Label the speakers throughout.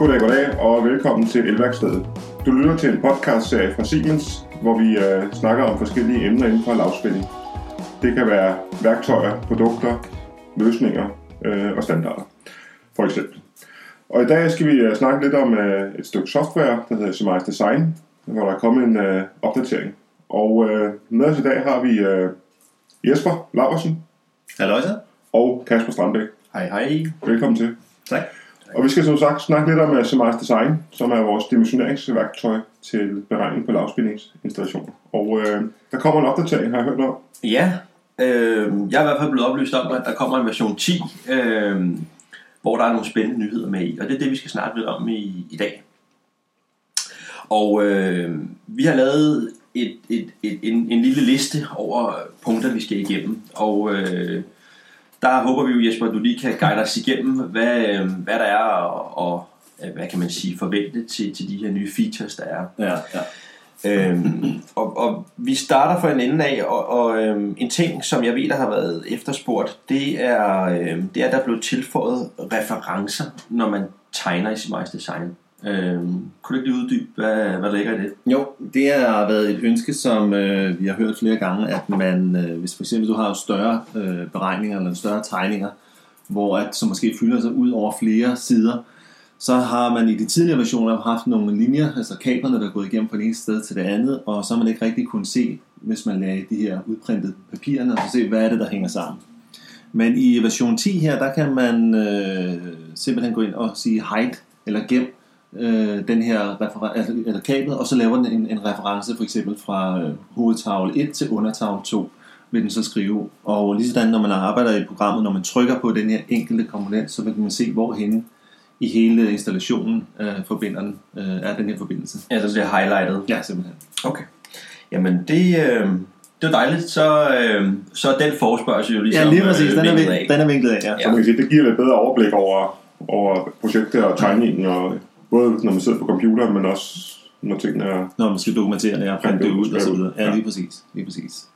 Speaker 1: Goddag, goddag, og velkommen til Elværkstedet. Du lytter til en podcastserie fra Siemens, hvor vi øh, snakker om forskellige emner inden for lavspænding. Det kan være værktøjer, produkter, løsninger øh, og standarder, for eksempel. Og i dag skal vi øh, snakke lidt om øh, et stykke software, der hedder Semize Design, hvor der er kommet en øh, opdatering. Og øh, med os i dag har vi øh, Jesper Laversen
Speaker 2: Halløj så.
Speaker 1: og Kasper Strandbæk.
Speaker 2: Hej hej.
Speaker 1: Velkommen til.
Speaker 2: Tak.
Speaker 1: Og vi skal som sagt snakke lidt om SMI's Design, som er vores dimensioneringsværktøj til beregning på lavspændingsinstallationer. Og øh, der kommer en opdatering, har jeg hørt om.
Speaker 2: Ja, øh, jeg er i hvert fald blevet oplyst om, at der kommer en version 10, øh, hvor der er nogle spændende nyheder med i. Og det er det, vi skal snakke lidt om i, i dag. Og øh, vi har lavet et, et, et, en, en lille liste over punkter, vi skal igennem. Og øh, der håber vi jo, Jesper, at du lige kan guide os igennem, hvad, øh, hvad der er, og, og hvad kan man sige, forvente til, til de her nye features, der er.
Speaker 3: Ja, ja.
Speaker 2: Øhm, og, og vi starter fra en ende af, og, og øhm, en ting, som jeg ved, der har været efterspurgt, det er, øhm, det er, at der er blevet tilføjet referencer, når man tegner i Semize Design. Øhm, kunne du ikke lige uddybe, hvad, hvad ligger i det?
Speaker 3: Jo, det har været et ønske, som øh, vi har hørt flere gange, at man, øh, hvis for eksempel du har større øh, beregninger eller større tegninger, hvor at, som måske fylder sig ud over flere sider, så har man i de tidligere versioner haft nogle linjer, altså kablerne, der er gået igennem fra det ene sted til det andet, og så har man ikke rigtig kunnet se, hvis man lagde de her udprintede papirerne, og så se, hvad er det, der hænger sammen. Men i version 10 her, der kan man øh, simpelthen gå ind og sige hide eller gem øh, den her referen- altså, eller kablet, og så laver den en, en reference for eksempel fra øh, hovedtavle 1 til undertavle 2 vil den så skrive. Og lige sådan, når man arbejder i programmet, når man trykker på den her enkelte komponent, så vil man se, hvor henne i hele installationen øh, forbinder den, øh, er den her forbindelse.
Speaker 2: Altså det bliver highlightet.
Speaker 3: Ja, simpelthen.
Speaker 2: Okay. Jamen det, øh, det er dejligt, så, øh, så er den forespørgsel jo ligesom
Speaker 3: Ja, lige præcis. Den er,
Speaker 2: vinklet
Speaker 3: vink- den er vinklet af, ja.
Speaker 1: Så man kan sige, det giver lidt bedre overblik over, over projektet og tegningen, og både når man sidder på computeren, men også når tingene er...
Speaker 3: Når man skal dokumentere det og printe det ud og så videre. Ja, lige præcis. Lige præcis.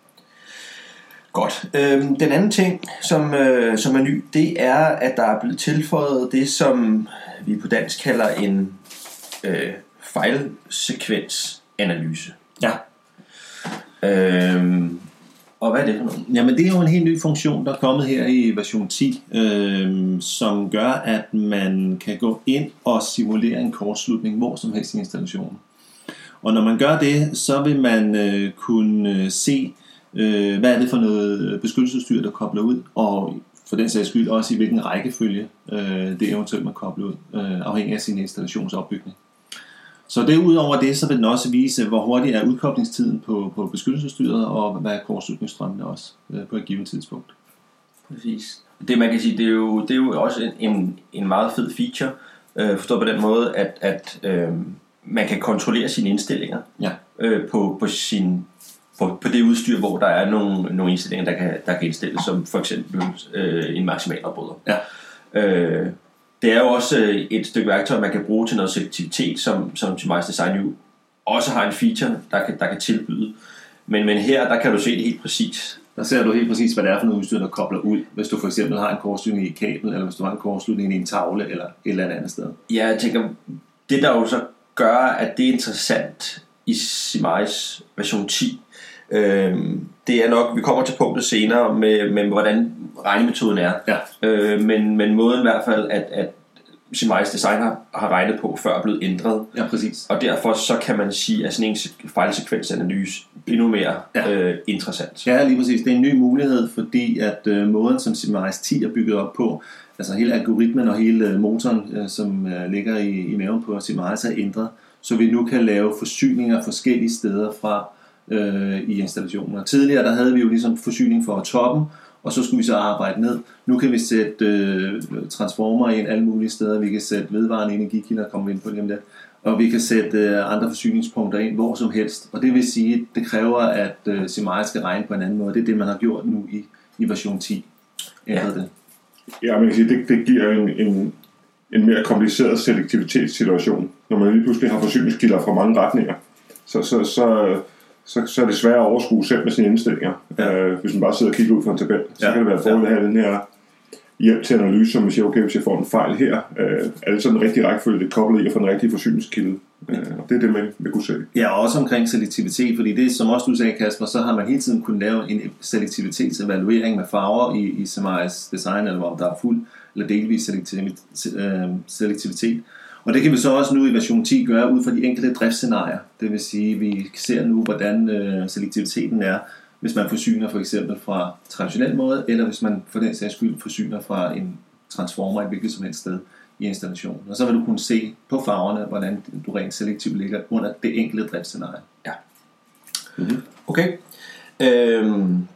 Speaker 2: Godt. Øhm, den anden ting, som, øh, som er ny, det er, at der er blevet tilføjet det, som vi på dansk kalder en øh, fejlsekvensanalyse.
Speaker 3: Ja.
Speaker 2: Øhm, og hvad er det for noget?
Speaker 3: Jamen det er jo en helt ny funktion, der er kommet her i version 10, øh, som gør, at man kan gå ind og simulere en kortslutning hvor som helst i installationen. Og når man gør det, så vil man øh, kunne øh, se, øh, hvad er det for noget beskyttelsesdyr, der kobler ud, og for den sags skyld også i hvilken rækkefølge øh, det eventuelt man kobler ud, øh, afhængig af sin installationsopbygning. Så derudover det, så vil den også vise, hvor hurtig er udkoblingstiden på, på beskyttelsesdyret, og hvad er kortslutningsstrømmen også øh, på et givet tidspunkt.
Speaker 2: Præcis. Det man kan sige, det er jo, det er jo også en, en, en meget fed feature, øh, forstået på den måde, at, at øh, man kan kontrollere sine indstillinger
Speaker 3: Ja.
Speaker 2: øh, på, på, sin, på, på det udstyr, hvor der er nogle, nogle indstillinger, der kan, der kan indstilles, som for eksempel øh, en maksimal opbryder.
Speaker 3: Ja.
Speaker 2: Øh, det er jo også øh, et stykke værktøj, man kan bruge til noget selektivitet, som, som Optimize Design jo også har en feature, der kan, der kan tilbyde. Men, men her, der kan du se det helt præcis.
Speaker 3: Der ser du helt præcis, hvad det er for noget udstyr, der kobler ud, hvis du for eksempel har en kortslutning i et kabel, eller hvis du har en kortslutning i en tavle, eller et eller andet sted.
Speaker 2: Ja, jeg tænker, det der jo så gør, at det er interessant i Simize version 10, øhm, det er nok, vi kommer til punktet senere med, med hvordan regnemetoden er.
Speaker 3: Ja.
Speaker 2: Øh, men, men måden i hvert fald, at, at Simize Design har, har regnet på, før er blevet ændret.
Speaker 3: Ja, præcis.
Speaker 2: Og derfor så kan man sige, at sådan en sek- fejlsekvensanalyse endnu mere
Speaker 3: Ja.
Speaker 2: øh, interessant.
Speaker 3: Ja, lige præcis. Det er en ny mulighed, fordi at øh, måden, som Simize 10 er bygget op på, altså hele algoritmen og hele øh, motoren, øh, som øh, ligger i, i maven på Simize, er ændret, så vi nu kan lave forsyninger forskellige steder fra øh, i installationen. Og tidligere, der havde vi jo ligesom forsyning fra toppen, og så skulle vi så arbejde ned. Nu kan vi sætte øh, transformer ind alle mulige steder. Vi kan sætte vedvarende energikilder, kommer vi ind på lige om lidt. Og vi kan sætte øh, andre forsyningspunkter ind hvor som helst. Og det vil sige, at det kræver, at øh, Simize skal regne på en anden måde. Det er det, man har gjort nu i, i version 10. Ændret
Speaker 2: Ja.
Speaker 3: det.
Speaker 1: Ja, man kan sige, det, det giver en, en, en mere kompliceret selektivitetssituation, når man lige pludselig har forsyningskilder fra mange retninger. Så, så, så, så, så er det svært at overskue selv med sine indstillinger.
Speaker 3: Ja.
Speaker 1: Øh, hvis man bare sidder og kigger ud fra en tabel, så
Speaker 3: Ja.
Speaker 1: kan det være fordel at have den her hjælp til analyse, som vi siger, okay, hvis jeg får en fejl her, øh, er det sådan en rigtig rækkefølge, det koblet i at få den rigtige forsyningskilde. Øh, det er det, man vil kunne se.
Speaker 3: Ja, og også omkring selektivitet, fordi det, som også du sagde, Kasper, så har man hele tiden kunnet lave en selektivitetsevaluering med farver i, i Semaris design, eller hvor der er fuld eller delvis selektivitet, øh, selektivitet. Og det kan vi så også nu i version 10 gøre ud fra de enkelte driftsscenarier. Det vil sige, at vi ser nu, hvordan øh, selektiviteten er, hvis man forsyner for eksempel fra traditionel måde, eller hvis man for den sags skyld forsyner fra en transformer et hvilket som helst sted i installationen. Og så vil du kunne se på farverne, hvordan du rent selektivt ligger under det enkelte driftsscenarie.
Speaker 2: Ja. Mm-hmm. Okay. Øhm,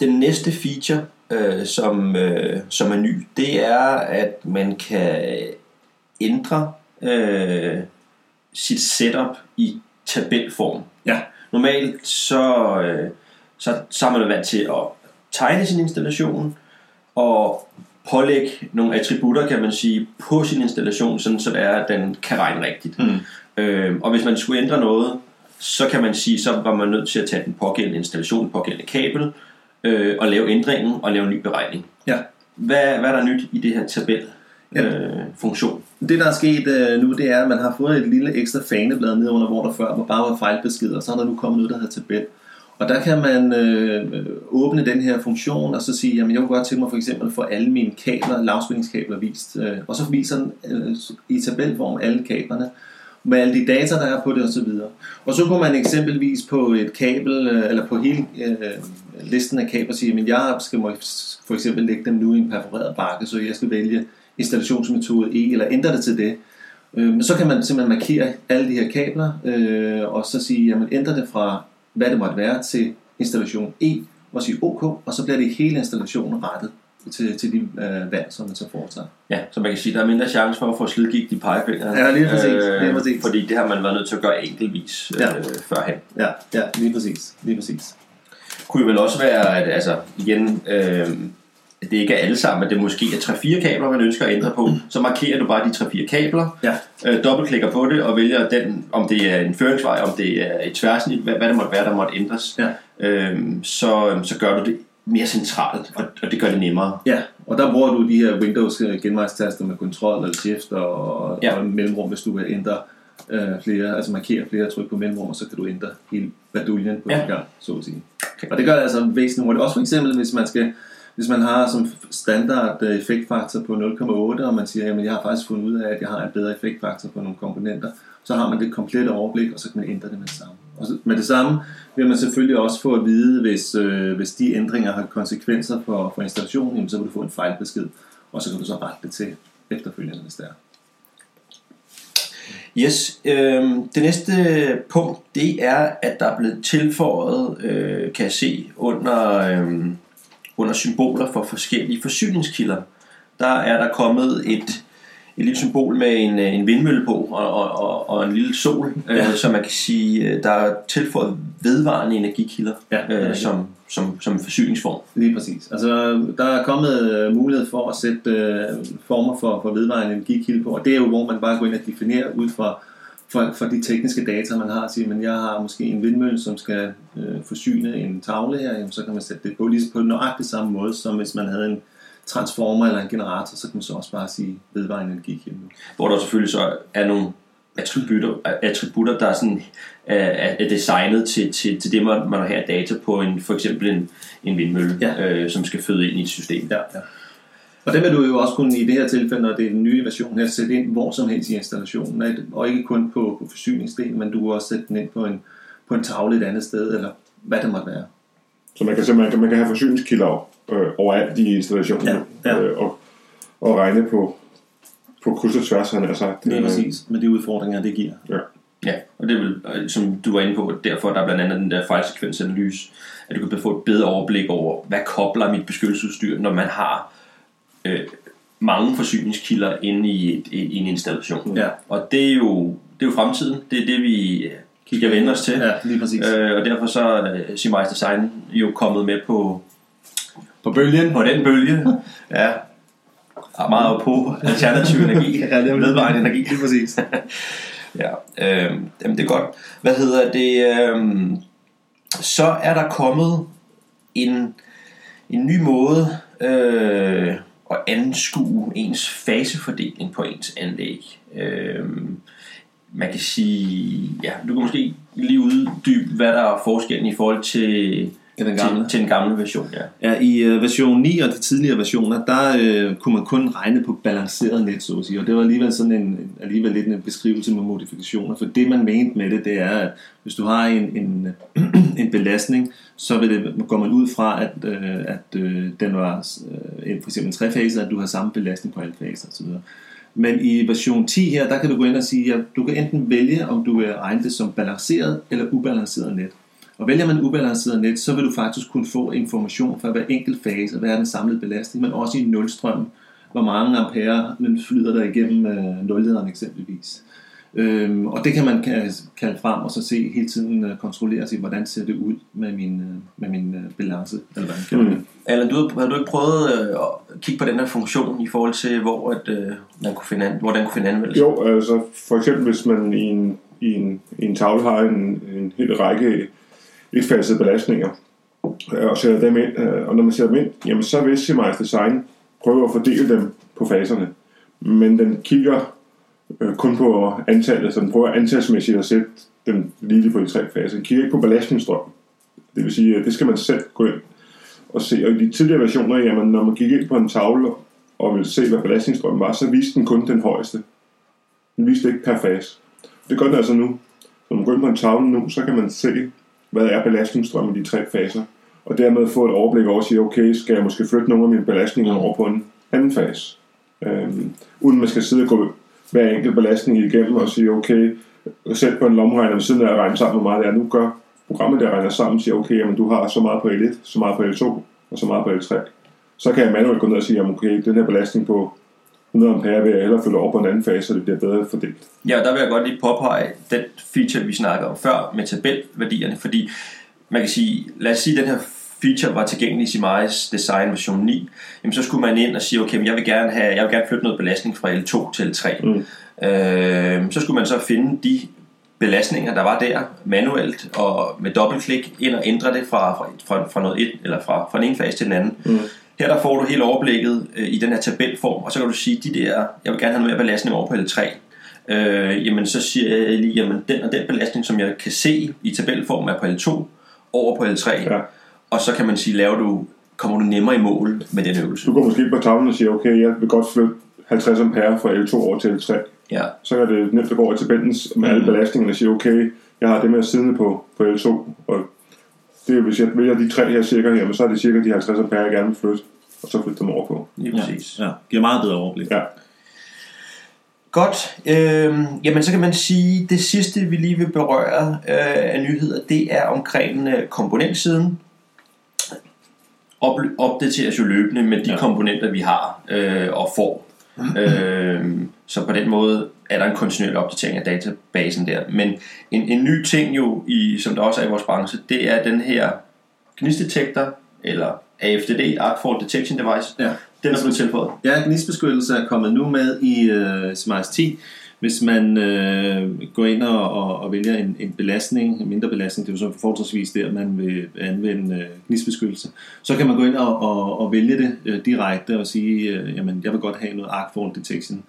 Speaker 2: den næste feature, øh, som, øh, som er ny, det er, at man kan ændre øh, sit setup i tabelform.
Speaker 3: Ja.
Speaker 2: Normalt så, øh, så, så er man vant til at tegne sin installation og pålægge nogle attributter, kan man sige, på sin installation, sådan så det er, at den kan regne rigtigt.
Speaker 3: Mm.
Speaker 2: Øh, og hvis man skulle ændre noget, så kan man sige, så var man nødt til at tage den pågældende installation, den pågældende kabel, øh, og lave ændringen og lave en ny beregning.
Speaker 3: Ja.
Speaker 2: Hvad, hvad er der nyt i det her tabel?
Speaker 3: Ja.
Speaker 2: Øh, funktion.
Speaker 3: Det, der er sket øh, nu, det er, at man har fået et lille ekstra faneblad ned under, hvor der før var bare var fejlbeskeder, og så er der nu kommet noget, der hedder tabel. Og der kan man øh, åbne den her funktion, og så sige, jamen jeg kunne godt tænke mig for eksempel at få alle mine kabler, lavspændingskabler vist. Øh, og så viser den øh, i tabelform alle kablerne, med alle de data, der er på det osv. Og så kunne man eksempelvis på et kabel, øh, eller på hele øh, listen af kabler sige, at jeg skal må for eksempel lægge dem nu i en perforeret bakke, så jeg skal vælge installationsmetode E, eller ændre det til det. Øh, så kan man simpelthen markere alle de her kabler, øh, og så sige, jamen ændre det fra, hvad det måtte være, til installation E, og sige OK, og så bliver det hele installationen rettet til, til de øh, valg, som man så foretager.
Speaker 2: Ja, så man kan sige, at der er mindre chance for at få slidgigt i pegefingrene.
Speaker 3: Ja, lige præcis, lige præcis.
Speaker 2: Fordi det har man været nødt til at gøre enkeltvis øh,
Speaker 3: Ja.
Speaker 2: førhen.
Speaker 3: Ja, ja, lige præcis. Lige præcis.
Speaker 2: kunne jo vel også være, at altså, igen, øh, at det ikke er alle sammen, at det måske er 3-4 kabler, man ønsker at ændre på. Så markerer du bare de 3-4 kabler,
Speaker 3: Ja.
Speaker 2: øh, dobbeltklikker på det og vælger den, om det er en føringsvej, om det er et tværsnit, hvad, hvad det måtte være, der måtte ændres.
Speaker 3: Ja.
Speaker 2: Øh, så, så gør du det mere centralt, og, og det gør det nemmere.
Speaker 3: Ja, og der bruger du de her Windows øh, genvejstaster med kontrol eller shift og, ja. og mellemrum, hvis du vil ændre øh, flere, altså markere flere tryk på mellemrum, og så kan du ændre hele baduljen på
Speaker 2: Ja.
Speaker 3: en gang, så at sige.
Speaker 2: Okay.
Speaker 3: Og det gør det altså væsentligt hurtigt. Også for eksempel, hvis man skal hvis man har som standard øh, effektfaktor på 0,8, og man siger, at jeg har faktisk fundet ud af, at jeg har en bedre effektfaktor på nogle komponenter, så har man det komplette overblik, og så kan man ændre det med det samme. Og så, med det samme vil man selvfølgelig også få at vide, hvis, øh, hvis de ændringer har konsekvenser for, for installationen, jamen, så vil du få en fejlbesked, og så kan du så rette det til efterfølgende, hvis det er.
Speaker 2: Yes, øh, det næste punkt, det er, at der er blevet tilføjet, øh, kan jeg se, under, øh, under symboler for forskellige forsyningskilder. Der er der kommet et, et lille symbol med en, øh, en vindmølle på og, og, og, og en lille sol, øh,
Speaker 3: Ja.
Speaker 2: så man kan sige, øh, der er tilføjet vedvarende energikilder
Speaker 3: Ja,
Speaker 2: øh, som, som, som forsyningsform.
Speaker 3: Lige præcis. Altså, der er kommet øh, mulighed for at sætte øh, former for, for vedvarende energikilde på, og det er jo, hvor man bare går ind og definerer ud fra, fra, fra de tekniske data, man har, og siger, men jeg har måske en vindmølle, som skal øh, forsyne en tavle her, jamen, så kan man sætte det på lige på nøjagtig samme måde, som hvis man havde en transformer eller en generator, så kan man så også bare sige vedvarende energikilde.
Speaker 2: hvor der selvfølgelig så er nogle attributter, attributter der er, sådan, er, er designet til, til, til det, man, man har data på en, for eksempel en, en vindmølle,
Speaker 3: Ja.
Speaker 2: øh, som skal føde ind i et system.
Speaker 3: Ja, ja. Og det vil du jo også kunne i det her tilfælde, når det er den nye version her, sætte ind hvor som helst i installationen. Og ikke kun på, på forsyningsdelen, men du kan også sætte den ind på en, på en tavle et andet sted, eller hvad det måtte være.
Speaker 1: Så man kan simpelthen man kan have forsyningskilder øh, overalt i installationen
Speaker 3: Ja, ja.
Speaker 1: Øh, og, og regne på, på kryds og tværs, han har sagt.
Speaker 3: Lige
Speaker 1: Øh,
Speaker 3: præcis, med de udfordringer, det giver.
Speaker 1: Ja.
Speaker 2: Ja, og det er vel, øh, som du var inde på, derfor der er blandt andet den der fejlsekvensanalyse, at du kan få et bedre overblik over, hvad kobler mit beskyttelsesudstyr, når man har øh, mange forsyningskilder inde i, et, i en installation.
Speaker 3: Ja.
Speaker 2: Og det er, jo, det er jo fremtiden, det er det, vi øh, skal vende os til.
Speaker 3: Ja, lige præcis.
Speaker 2: Øh, og derfor så er Simais Design jo kommet med på,
Speaker 3: På bølgen.
Speaker 2: på den bølge. ja. Meget på alternativ energi.
Speaker 3: Ja, det er
Speaker 2: vedvarende energi.
Speaker 3: Lige præcis.
Speaker 2: Ja, øh, jamen det er godt. Hvad hedder det? Øh, så er der kommet en, en ny måde øh, at anskue ens fasefordeling på ens anlæg. Øh, man kan sige, ja, du kan måske lige uddybe, hvad der er forskellen i forhold til,
Speaker 3: Ja, den gamle.
Speaker 2: til, til den gamle version. Ja.
Speaker 3: Ja, i uh, version 9 og de tidligere versioner, der uh, kunne man kun regne på balanceret net, så at sige. Og det var alligevel sådan en, alligevel lidt en beskrivelse med modifikationer. For det, man mente med det, det er, at hvis du har en, en, en belastning, så vil det, går man ud fra, at, uh, at uh, den var uh, for eksempel trefase, at du har samme belastning på alle faser osv. Men i version 10 her, der kan du gå ind og sige, at du kan enten vælge, om du vil regne det som balanceret eller ubalanceret net. Og vælger man ubalanceret net, så vil du faktisk kunne få information fra hver enkelt fase, hvad er den samlede belastning, men også i nulstrøm, hvor mange ampere flyder der igennem øh, nullederen eksempelvis. Øhm, og det kan man ka- kalde frem og så se hele tiden øh, kontrollere sig, hvordan ser det ud med min, øh, med min øh, balance, eller hvad det.
Speaker 2: Allan, du, har du ikke prøvet øh, at kigge på den her funktion i forhold til, hvor, at, øh, man kunne finde, an, hvor den kunne finde anvendelse?
Speaker 1: Jo, altså for eksempel hvis man i en, i en, i en tavle har en, en hel række etfasede belastninger, og sætter dem ind, øh, og når man sætter dem ind, jamen så vil Semize Design prøve at fordele dem på faserne. Men den kigger øh, kun på antallet, så den prøver antalsmæssigt at sætte dem lige på de tre faser. Den kigger ikke på belastningsstrøm. Det vil sige, at det skal man selv gå ind og se. Og i de tidligere versioner, jamen, når man gik ind på en tavle og ville se, hvad belastningsstrømmen var, så viste den kun den højeste. Den viste ikke per fase. Det gør den altså nu. Så når man går ind på en tavle nu, så kan man se, hvad er belastningsstrømmen i de tre faser. Og dermed få et overblik over at sige, okay, skal jeg måske flytte nogle af mine belastninger over på en anden fase. Øhm, uden man skal sidde og gå hver enkelt belastning igennem og sige, okay, sæt på en lomregner ved siden af at regne sammen, hvor meget det er. Nu gør programmet, der regner sammen, siger, okay, jamen, du har så meget på L1, så meget på L2 og så meget på L3. Så kan jeg manuelt gå ned og sige, jamen, okay, den her belastning på 100 ampere vil jeg hellere følge over på en anden fase, så det bliver bedre fordelt.
Speaker 2: Ja, og der vil jeg godt lige påpege den feature, vi snakkede om før med tabelværdierne, fordi man kan sige, lad os sige, at den her feature var tilgængelig i Simi's Design version 9, jamen så skulle man ind og sige, okay, men jeg vil gerne have, jeg vil gerne flytte noget belastning fra L2 til L3.
Speaker 1: Mm.
Speaker 2: Øh, så skulle man så finde de belastninger, der var der manuelt og med dobbeltklik ind og ændre det fra, fra, fra, fra noget et, eller fra, fra den ene fase til den anden.
Speaker 1: Mm.
Speaker 2: Her der får du hele overblikket øh, i den her tabelform, og så kan du sige, de der, jeg vil gerne have noget mere belastning over på L3. Øh, jamen så siger jeg lige, jamen den og den belastning, som jeg kan se i tabelform er på L2, over på L3.
Speaker 1: Ja.
Speaker 2: Og så kan man sige, laver du, kommer du nemmere i mål med den øvelse.
Speaker 1: Du går måske på tavlen og siger, okay, jeg vil godt flytte 50 ampere fra L2 over til L3.
Speaker 2: Ja,
Speaker 1: Så er det nemt at gå over i tabellen med alle belastningerne og sige, okay, jeg har det med siddende på, på L2, og det er, hvis jeg vælger de tre her cirka, jamen, så er det cirka de 50 ampere, jeg gerne vil flytte, og så flytte dem over på.
Speaker 2: lige præcis.
Speaker 3: Ja, giver meget bedre overblik.
Speaker 1: Ja,
Speaker 2: Godt. Øh, jamen så kan man sige, det sidste vi lige vil berøre øh, af nyheder, det er omkring øh, komponentsiden. Op, opdateres jo løbende med de ja.
Speaker 3: Ja.
Speaker 2: komponenter, vi har øh, og får. øh, så på den måde er der en kontinuerlig opdatering af databasen der. Men en, en ny ting jo, i, som der også er i vores branche, det er den her gnistdetektor, eller AFDD, Arc Fault Detection Device.
Speaker 3: Ja.
Speaker 2: Den er blevet tilføjet.
Speaker 3: Ja, gnistbeskyttelse er kommet nu med i uh, Smiles 10. Hvis man øh, går ind og, og, og vælger en, en belastning, en mindre belastning, det er jo så fortrinsvis der, man vil anvende øh, gnistbeskyttelse, så kan man gå ind og, og, og vælge det øh, direkte og sige, øh, jamen jeg vil godt have noget arc fault detection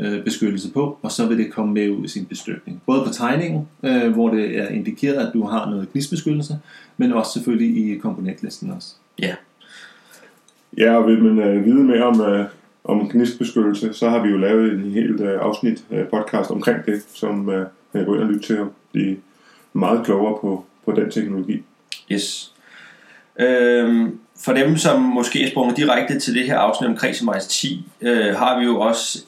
Speaker 3: øh, beskyttelse på, og så vil det komme med ud i sin bestykning. Både på tegningen, øh, hvor det er indikeret, at du har noget gnistbeskyttelse, men også selvfølgelig i komponentlisten også.
Speaker 2: Ja.
Speaker 1: ja og vil man øh, vide mere om, øh, om gnistbeskyttelse, så har vi jo lavet en helt øh, afsnit øh, podcast omkring det, som øh, jeg går ind og lytter til og blive meget klogere på, på den teknologi.
Speaker 2: Yes. Øhm, for dem, som måske er sprunget direkte til det her afsnit omkring Semize 10, øh, har vi jo også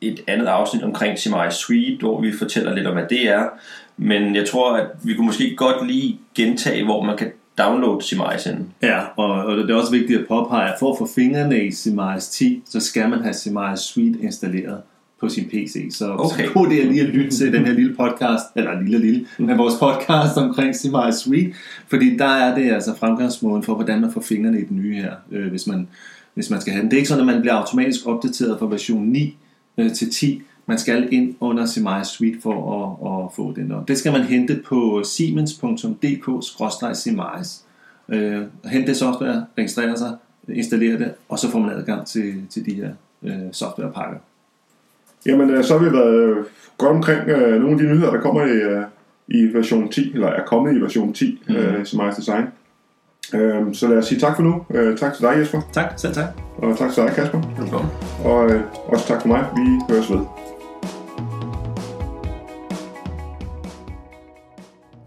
Speaker 2: et andet afsnit omkring Semize Suite, hvor vi fortæller lidt om, hvad det er. Men jeg tror, at vi kunne måske godt lige gentage, hvor man kan downloade Semize ind.
Speaker 3: Ja, og, og det er også vigtigt at påpege, at for at få fingrene i Semize 10, så skal man have Semize Suite installeret på sin PC. Så,
Speaker 2: Okay.
Speaker 3: så god det er lige at lytte til den her lille podcast, eller lille lille, men vores podcast omkring Semize Suite, fordi der er det altså fremgangsmåden for, hvordan man får fingrene i den nye her, øh, hvis, man, hvis man skal have den. Det er ikke sådan, at man bliver automatisk opdateret fra version 9 øh, til 10. Man skal ind under Semize Suite for at, at få den. Og det skal man hente på siemens.dk-semize. Øh, hente det software, registrere sig, installere det, og så får man adgang til, til de her øh, softwarepakker.
Speaker 1: Jamen, øh, så har vi været godt omkring øh, nogle af de nyheder, der kommer i, øh, i version 10, eller er kommet i version 10, mm. øh, Ice Design. Øh, så lad os sige tak for nu. Øh, tak til dig, Jesper.
Speaker 3: Tak, selv tak.
Speaker 1: Og tak til dig, Kasper.
Speaker 2: Velkommen.
Speaker 1: Og øh, også tak for mig. Vi høres ved.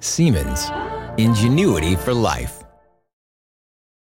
Speaker 4: Siemens. Ingenuity for life.